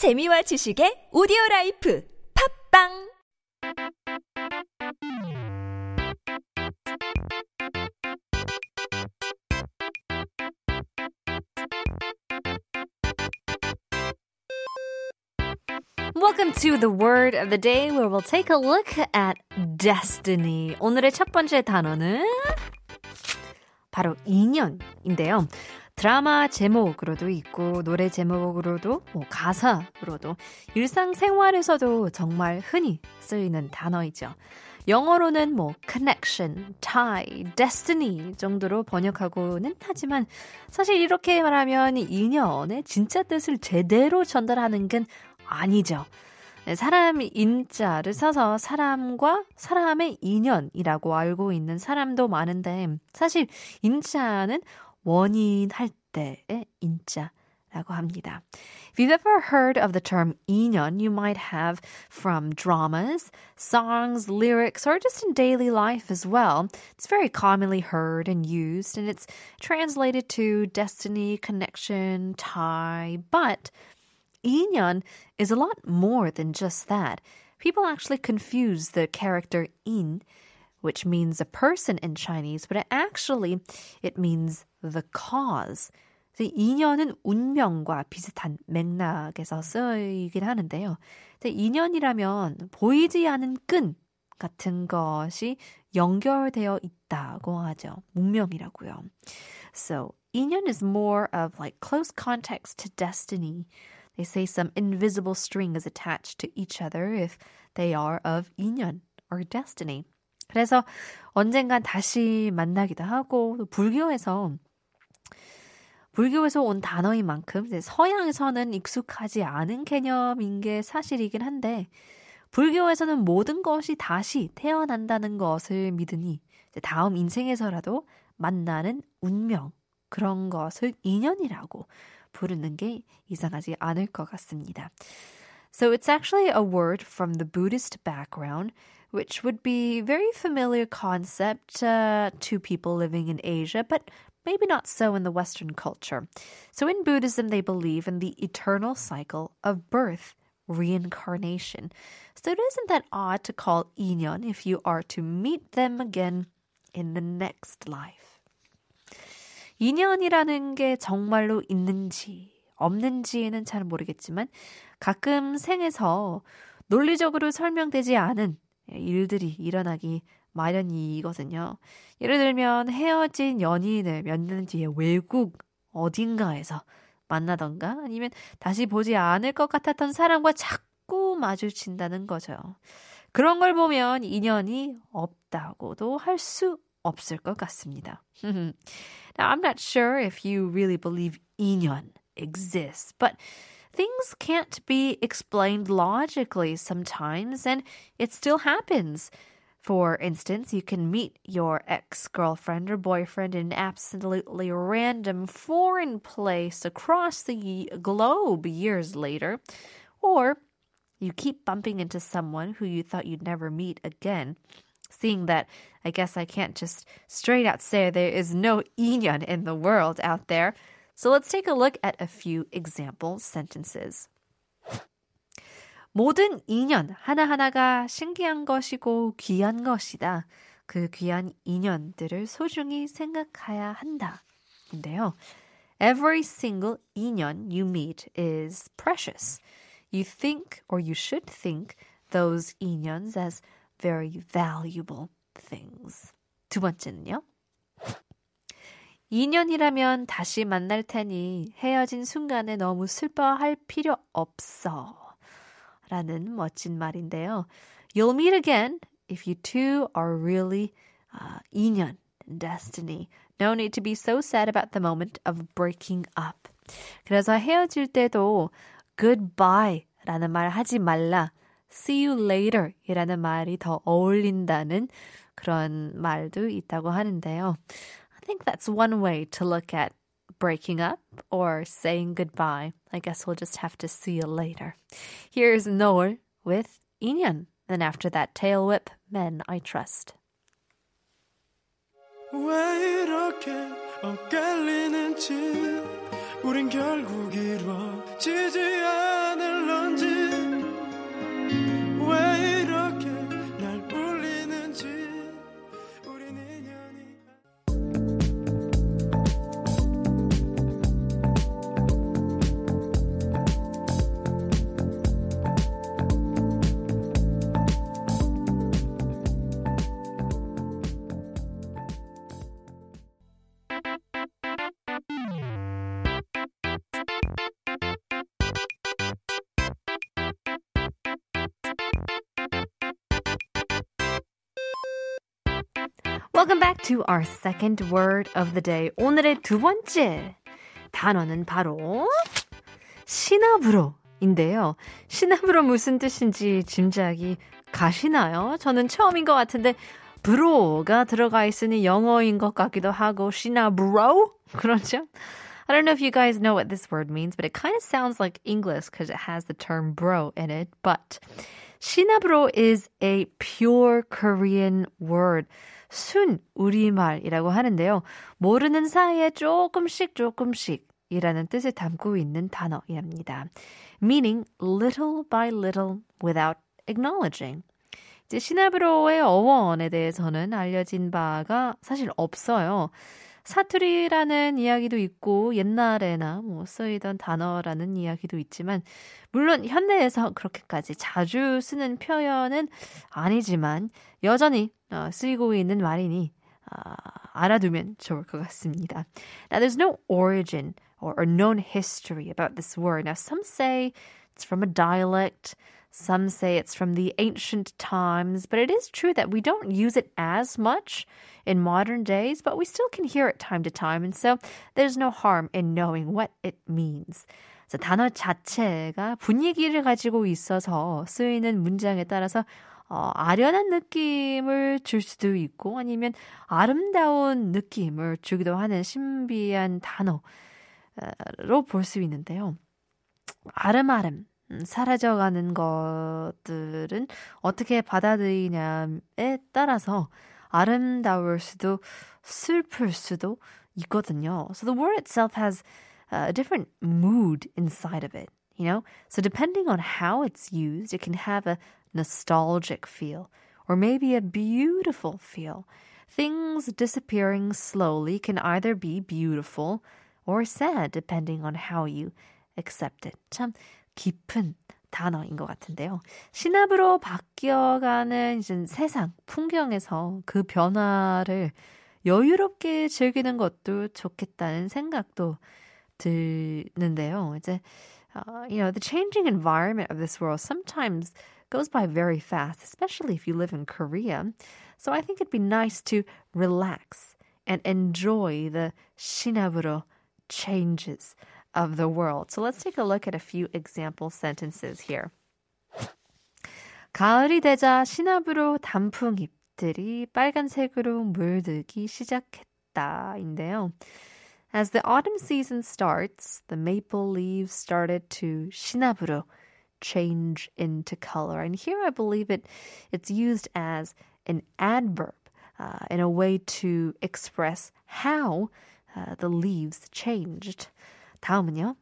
재미와 지식의 오디오 라이프 팝빵 Welcome to the word of the day where we'll take a look at destiny. 오늘의 첫 번째 단어는 바로 인연인데요. 드라마 제목으로도 있고 노래 제목으로도 뭐 가사로도 일상생활에서도 정말 흔히 쓰이는 단어이죠. 영어로는 뭐 connection, tie, destiny 정도로 번역하고는 하지만 사실 이렇게 말하면 인연의 진짜 뜻을 제대로 전달하는 건 아니죠. 사람 인자를 써서 사람과 사람의 인연이라고 알고 있는 사람도 많은데 사실 인자는 원인 할 때의 인자라고 합니다. If you've ever heard of the term 인연, you might have from dramas, songs, lyrics, or just in daily life as well. It's very commonly heard and used, and it's translated to destiny, connection, tie, but 인연 is a lot more than just that. People actually confuse the character in, which means a person in Chinese, but it actually it means the cause. 인연은 운명과 비슷한 맥락에서 쓰이긴 하는데요. 인연이라면 보이지 않은 끈 같은 것이 연결되어 있다고 하죠. 운명이라고요. So, 인연 is more of like close context to destiny. They say some invisible string is attached to each other if they are of 인연 or destiny. 그래서 언젠간 다시 만나기도 하고 불교에서 불교에서 온 단어인 만큼 서양에서는 익숙하지 않은 개념인 게 사실이긴 한데 불교에서는 모든 것이 다시 태어난다는 것을 믿으니 다음 인생에서라도 만나는 운명 그런 것을 인연이라고 부르는 게 이상하지 않을 것 같습니다. So it's actually a word from the Buddhist background, which would be very familiar concept uh, to people living in Asia, but maybe not so in the Western culture. So in Buddhism, they believe in the eternal cycle of birth, reincarnation. So it isn't that odd to call inyan if you are to meet them again in the next life. 인연이라는 게 정말로 있는지 없는지는 잘 모르겠지만 가끔 생에서 논리적으로 설명되지 않은 일들이 일어나기 마련이거든요. 예를 들면 헤어진 연인을 몇 년 뒤에 외국 어딘가에서 만나던가 아니면 다시 보지 않을 것 같았던 사람과 자꾸 마주친다는 거죠. 그런 걸 보면 인연이 없다고도 할 수 없을 것 같습니다. Now, I'm not sure if you really believe 인연 exists, but things can't be explained logically sometimes, and it still happens. For instance, you can meet your ex girlfriend or boyfriend in an absolutely random foreign place across the globe years later, or you keep bumping into someone who you thought you'd never meet again. Seeing that, I guess I can't just straight out say there is no inyan in the world out there. So let's take a look at a few example sentences. 모든 인연 하나하나가 신기한 것이고 귀한 것이다. 그 귀한 인연들을 소중히 생각해야 한다. 인데요. Every single 인연 you meet is precious. You think or you should think those 인연s as very valuable things. 두 번째는요. 인연이라면 다시 만날 테니 헤어진 순간에 너무 슬퍼할 필요 없어. 라는 멋진 말인데요. You'll meet again if you two are really uh, 인연, destiny. No need to be so sad about the moment of breaking up. 그래서 헤어질 때도 goodbye 라는 말 하지 말라. see you later 이라는 말이 더 어울린다는 그런 말도 있다고 하는데요. think that's one way to look at breaking up or saying goodbye. I guess we'll just have to see you later. Here's Noel with Inyan. Then after that, Tailwhip, men I trust. 왜 이렇게 엇갈리는지 우린 결국 이루어지지 Welcome back to our second word of the day. 오늘의 두 번째 단어는 바로 시나브로인데요. 시나브로 무슨 뜻인지 짐작이 가시나요? 저는 처음인 것 같은데 브로가 들어가 있으니 영어인 것 같기도 하고 시나브로 그렇죠? I don't know if you guys know what this word means, but it kind of sounds like English because it has the term bro in it. But 시나브로 is a pure Korean word. 순 우리말이라고 하는데요. 모르는 사이에 조금씩 조금씩 이라는 뜻을 담고 있는 단어입니다. meaning little by little without acknowledging. 이제 시나브로의 어원에 대해서는 알려진 바가 사실 없어요. 사투리라는 이야기도 있고 옛날에나 뭐 쓰이던 단어라는 이야기도 있지만 물론 현대에서 그렇게까지 자주 쓰는 표현은 아니지만 여전히 어, 쓰이고 있는 말이니 어, 알아두면 좋을 것 같습니다. Now there's no origin or, or known history about this word. Now some say it's from a dialect. Some say it's from the ancient times, but it is true that we don't use it as much in modern days, but we still can hear it time to time, and so there's no harm in knowing what it means. 단어 자체가 분위기를 가지고 있어서 쓰이는 문장에 따라서 어, 아련한 느낌을 줄 수도 있고 아니면 아름다운 느낌을 주기도 하는 신비한 단어로 볼 수 있는데요. 아름아름 사라져가는 것들은 어떻게 받아들이냐에 따라서 아름다울 수도 슬플 수도 있거든요. So the word itself has a different mood inside of it, you know? So depending on how it's used, it can have a nostalgic feel or maybe a beautiful feel. Things disappearing slowly can either be beautiful or sad depending on how you accept it. 참 깊은 단어인 것 같은데요. 신압으로 바뀌어가는 이제 세상, 풍경에서 그 변화를 여유롭게 즐기는 것도 좋겠다는 생각도 드는데요. 이제, uh, you know, the changing environment of this world sometimes goes by very fast, especially if you live in Korea. So I think it'd be nice to relax and enjoy the 신압으로 changes of the world. So let's take a look at a few example sentences here. 가을이 되자 단풍 잎들이 빨간색으로 물들기 시작했다인데요. As the autumn season starts, the maple leaves started to 시나브로 change into color. And here I believe it it's used as an adverb uh, in a way to express how uh, the leaves changed. 다음은요.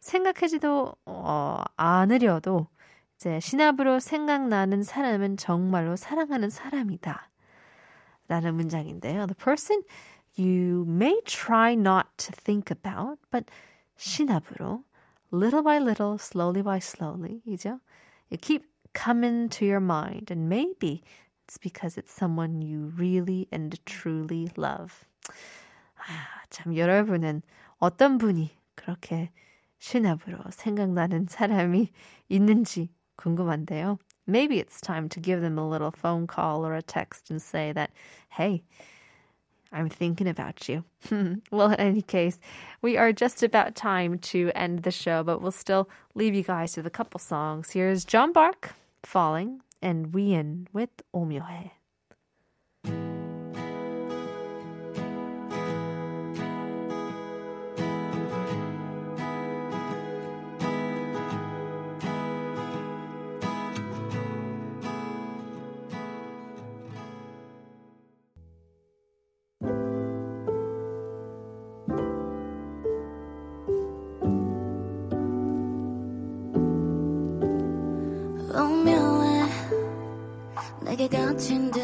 생각하지도 어, 않으려도 이제 신압으로 생각나는 사람은 정말로 사랑하는 사람이다. 라는 문장인데요. The person you may try not to think about, but 신압으로 little by little, slowly by slowly, 이죠? You keep coming to your mind and maybe it's because it's someone you really and truly love. 아, 참 여러분은 어떤 분이 그렇게 시나브로 생각나는 사람이 있는지 궁금한데요. Maybe it's time to give them a little phone call or a text and say that, hey, I'm thinking about you. well, in any case, we are just about time to end the show, but we'll still leave you guys with a couple songs. Here's John Park, Falling, and Wien with 오묘해. 坚定。